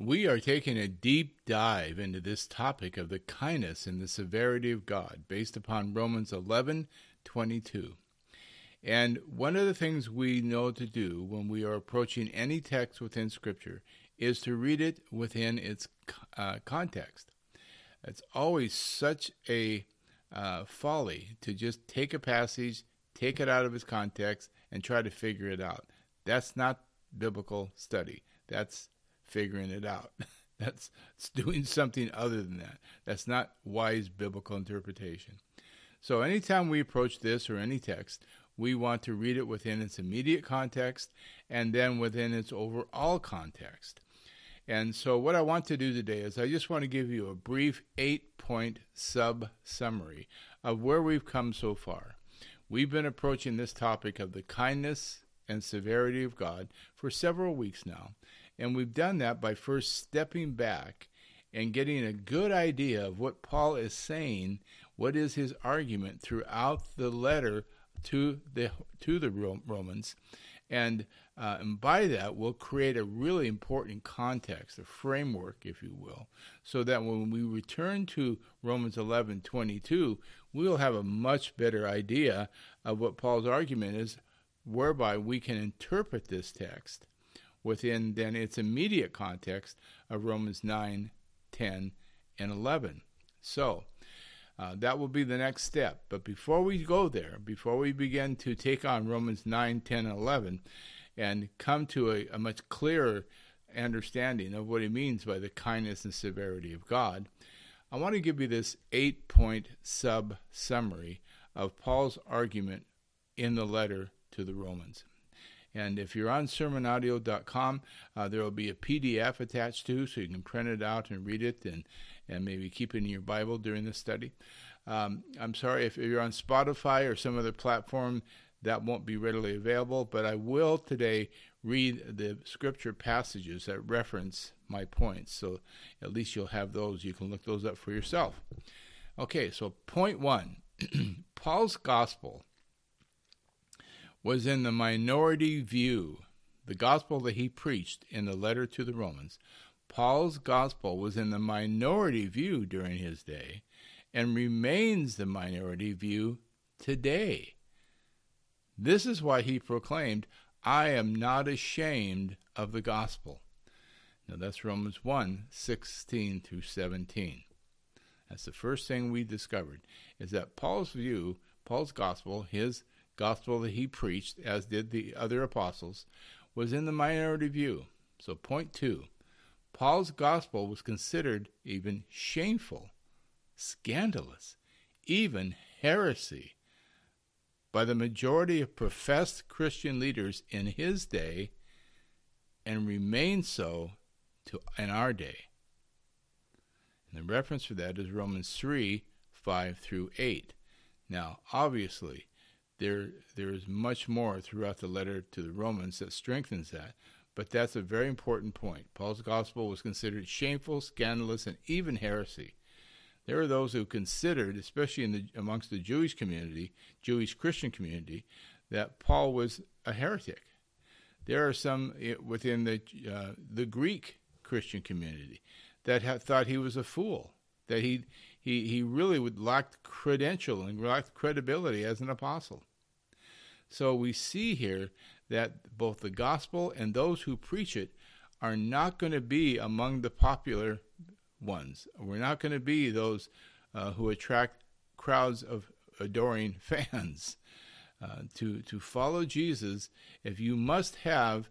We are taking a deep dive into this topic of the kindness and the severity of God based upon Romans 11:22. And one of the things we know to do when we are approaching any text within Scripture is to read it within its uh, context. It's always such a uh, folly to just take a passage, take it out of its context, and try to figure it out. That's not biblical study. That's figuring it out. That's it's doing something other than that. That's not wise biblical interpretation. So anytime we approach this or any text, we want to read it within its immediate context and then within its overall context. And so what I want to do today is I just want to give you a brief 8-point sub summary of where we've come so far. We've been approaching this topic of the kindness and severity of God for several weeks now. And we've done that by first stepping back and getting a good idea of what Paul is saying, what is his argument throughout the letter to the to the Romans, and, uh, and by that we'll create a really important context, a framework, if you will, so that when we return to Romans 11:22, we'll have a much better idea of what Paul's argument is, whereby we can interpret this text within then its immediate context of Romans 9, 10, and 11. So, uh, that will be the next step. But before we go there, before we begin to take on Romans 9, 10, and 11, and come to a, a much clearer understanding of what he means by the kindness and severity of God, I want to give you this eight point sub summary of Paul's argument in the letter to the Romans. And if you're on sermonaudio.com, uh, there will be a PDF attached to, so you can print it out and read it, and and maybe keep it in your Bible during the study. Um, I'm sorry if you're on Spotify or some other platform that won't be readily available, but I will today read the scripture passages that reference my points. So at least you'll have those. You can look those up for yourself. Okay, so point one Paul's gospel was in the minority view. The gospel that he preached in the letter to the Romans, Paul's gospel was in the minority view during his day and remains the minority view today. This is why he proclaimed, I am not ashamed of the gospel. Now that's Romans 1 16 through 17. That's the first thing we discovered, is that Paul's view, Paul's gospel, his gospel that he preached, as did the other apostles, was in the minority view. So, point two Paul's gospel was considered even shameful, scandalous, even heresy by the majority of professed Christian leaders in his day and remains so to in our day. And the reference for that is Romans 3 5 through 8. Now, obviously, there there is much more throughout the letter to the Romans that strengthens that. But that's a very important point. Paul's gospel was considered shameful, scandalous, and even heresy. There are those who considered, especially the, amongst the Jewish community, Jewish Christian community, that Paul was a heretic. There are some eh, within the uh, the Greek Christian community that thought he was a fool, that he he he really would lacked credential and lacked credibility as an apostle. So we see here that both the gospel and those who preach it are not going to be among the popular ones. We're not going to be those uh, who attract crowds of adoring fans. Uh, to to follow Jesus, if you must have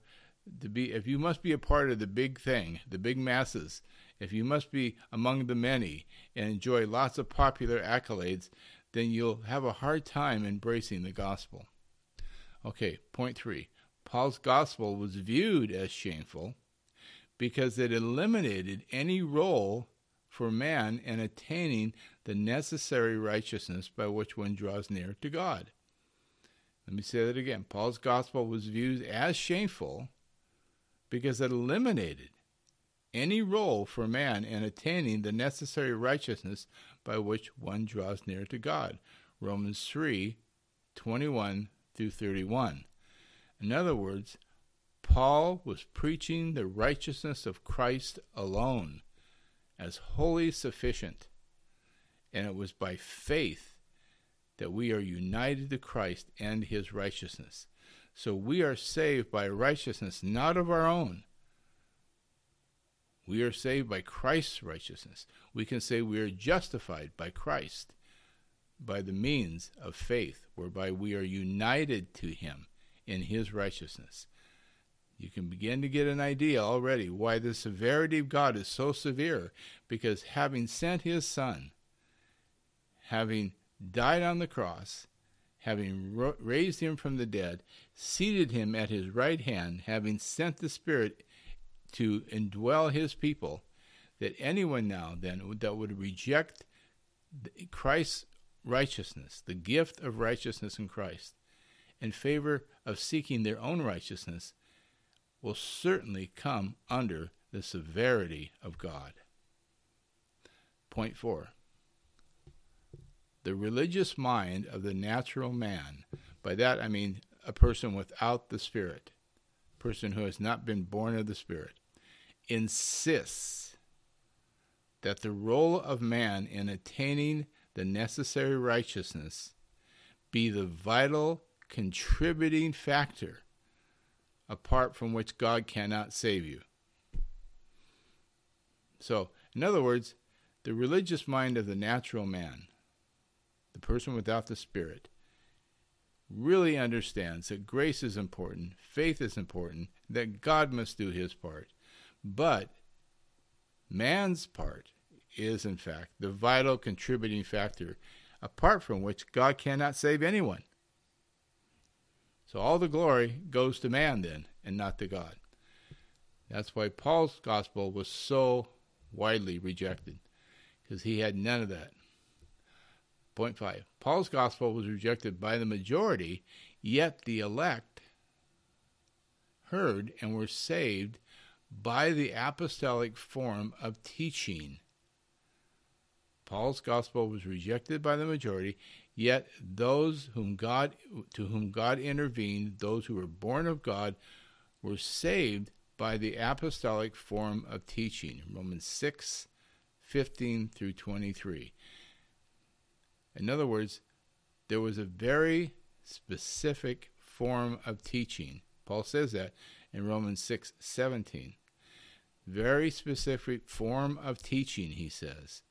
to be if you must be a part of the big thing, the big masses, if you must be among the many and enjoy lots of popular accolades, then you'll have a hard time embracing the gospel. Okay, point three. Paul's gospel was viewed as shameful because it eliminated any role for man in attaining the necessary righteousness by which one draws near to God. Let me say that again. Paul's gospel was viewed as shameful because it eliminated any role for man in attaining the necessary righteousness by which one draws near to God. Romans 3 21 through 31. In other words, Paul was preaching the righteousness of Christ alone as wholly sufficient. And it was by faith that we are united to Christ and his righteousness. So we are saved by righteousness not of our own. We are saved by Christ's righteousness. We can say we are justified by Christ by the means of faith, whereby we are united to him in his righteousness. You can begin to get an idea already why the severity of God is so severe, because having sent his Son, having died on the cross, having raised him from the dead, seated him at his right hand, having sent the Spirit to indwell his people, that anyone now then that would reject Christ's righteousness, the gift of righteousness in Christ, in favor of seeking their own righteousness, will certainly come under the severity of God. Point four the religious mind of the natural man. By that I mean a person without the Spirit, a person who has not been born of the Spirit, insists that the role of man in attaining the necessary righteousness be the vital contributing factor apart from which God cannot save you. So, in other words, the religious mind of the natural man the person without the Spirit, really understands that grace is important, faith is important, that God must do his part. But man's part is, in fact, the vital contributing factor, apart from which God cannot save anyone. So all the glory goes to man then, and not to God. That's why Paul's gospel was so widely rejected, because he had none of that. Point five Paul's gospel was rejected by the majority, yet the elect heard and were saved by the apostolic form of teaching. Paul's gospel was rejected by the majority, yet those whom God to whom God intervened, those who were born of God, were saved by the apostolic form of teaching. Romans 6, 15 through 23. In other words, there was a very specific form of teaching. Paul says that in Romans 6 17. Very specific form of teaching, he says,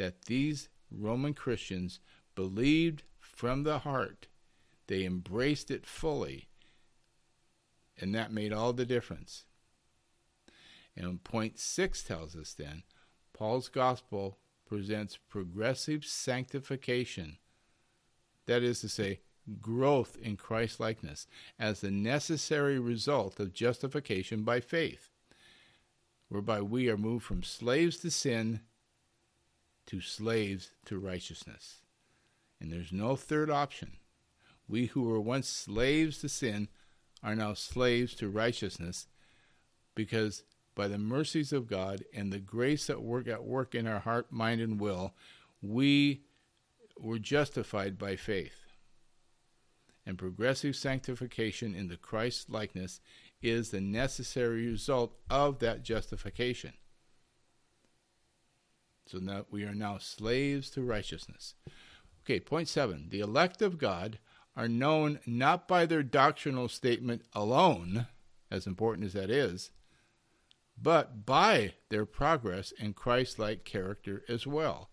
that these Roman Christians believed from the heart. They embraced it fully. And that made all the difference. And point six tells us then Paul's gospel presents progressive sanctification, that is to say, growth in Christ likeness, as the necessary result of justification by faith, whereby we are moved from slaves to sin to slaves to righteousness. And there's no third option. We who were once slaves to sin are now slaves to righteousness because by the mercies of God and the grace that work at work in our heart, mind, and will, we were justified by faith. And progressive sanctification in the Christ likeness is the necessary result of that justification. So now we are now slaves to righteousness. Okay, point seven. The elect of God are known not by their doctrinal statement alone, as important as that is, but by their progress in Christ like character as well.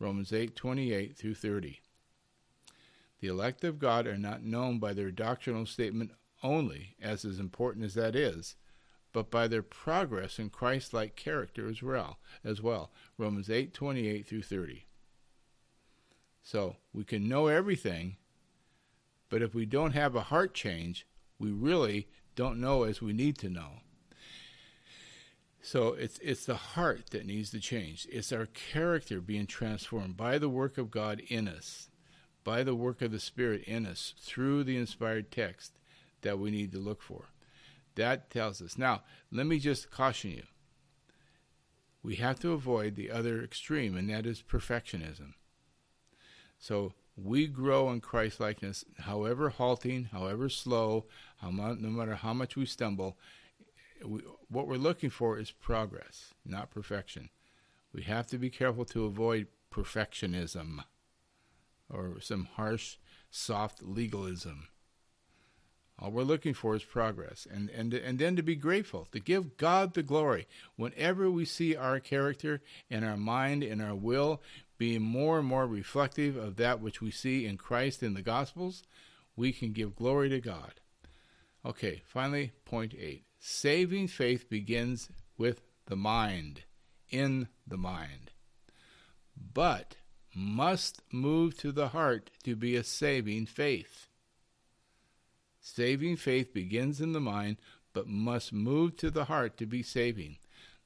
Romans 8:28 through 30. The elect of God are not known by their doctrinal statement only, as important as that is, but by their progress in Christ like character as well, as well. Romans 8 28 through 30. So we can know everything, but if we don't have a heart change, we really don't know as we need to know. So it's it's the heart that needs to change. It's our character being transformed by the work of God in us, by the work of the Spirit in us through the inspired text that we need to look for. That tells us. Now, let me just caution you. We have to avoid the other extreme, and that is perfectionism. So we grow in Christ likeness, however halting, however slow, no matter how much we stumble, we, what we're looking for is progress, not perfection. We have to be careful to avoid perfectionism or some harsh, soft legalism. All we're looking for is progress, and, and, and then to be grateful, to give God the glory. Whenever we see our character and our mind and our will being more and more reflective of that which we see in Christ in the Gospels, we can give glory to God. Okay, finally, point eight. Saving faith begins with the mind, in the mind, but must move to the heart to be a saving faith. Saving faith begins in the mind, but must move to the heart to be saving.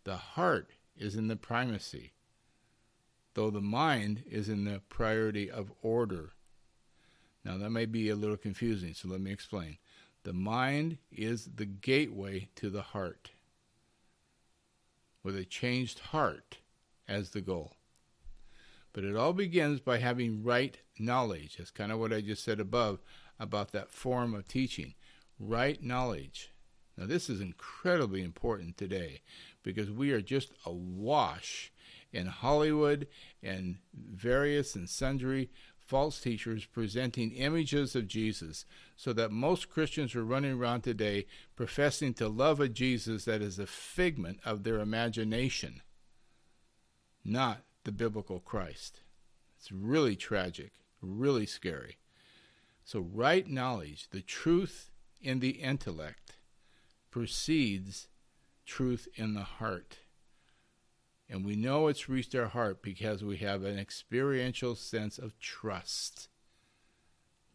The heart is in the primacy, though the mind is in the priority of order. Now, that may be a little confusing, so let me explain. The mind is the gateway to the heart, with a changed heart as the goal. But it all begins by having right knowledge. That's kind of what I just said above about that form of teaching. Right knowledge. Now, this is incredibly important today because we are just awash in Hollywood and various and sundry false teachers presenting images of Jesus, so that most Christians are running around today professing to love a Jesus that is a figment of their imagination, not the biblical Christ. It's really tragic, really scary. So, right knowledge, the truth in the intellect, precedes truth in the heart. And we know it's reached our heart because we have an experiential sense of trust.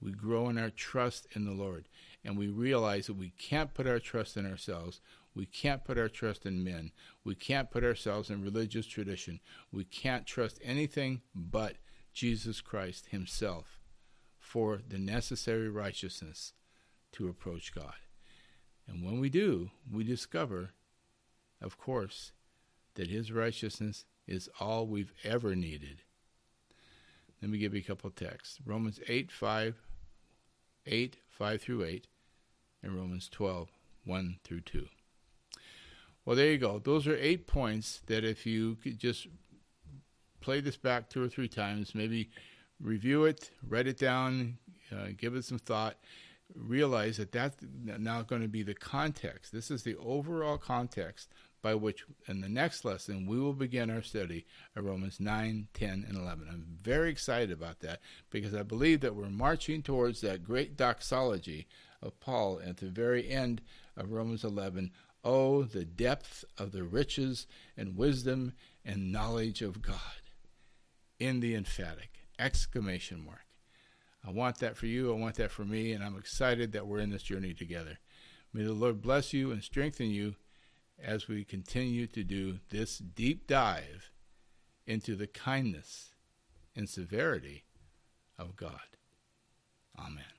We grow in our trust in the Lord. And we realize that we can't put our trust in ourselves. We can't put our trust in men. We can't put ourselves in religious tradition. We can't trust anything but Jesus Christ Himself for the necessary righteousness to approach God. And when we do, we discover, of course, that His righteousness is all we've ever needed. Let me give you a couple of texts Romans 8 5, 8, 5 through 8, and Romans 12, 1 through 2. Well, there you go. Those are eight points that if you could just play this back two or three times, maybe review it, write it down, uh, give it some thought, realize that that's now going to be the context. This is the overall context by which, in the next lesson, we will begin our study of Romans 9, 10, and 11. I'm very excited about that because I believe that we're marching towards that great doxology of Paul at the very end of Romans 11. Oh, the depth of the riches and wisdom and knowledge of God in the emphatic exclamation mark. I want that for you. I want that for me. And I'm excited that we're in this journey together. May the Lord bless you and strengthen you as we continue to do this deep dive into the kindness and severity of God. Amen.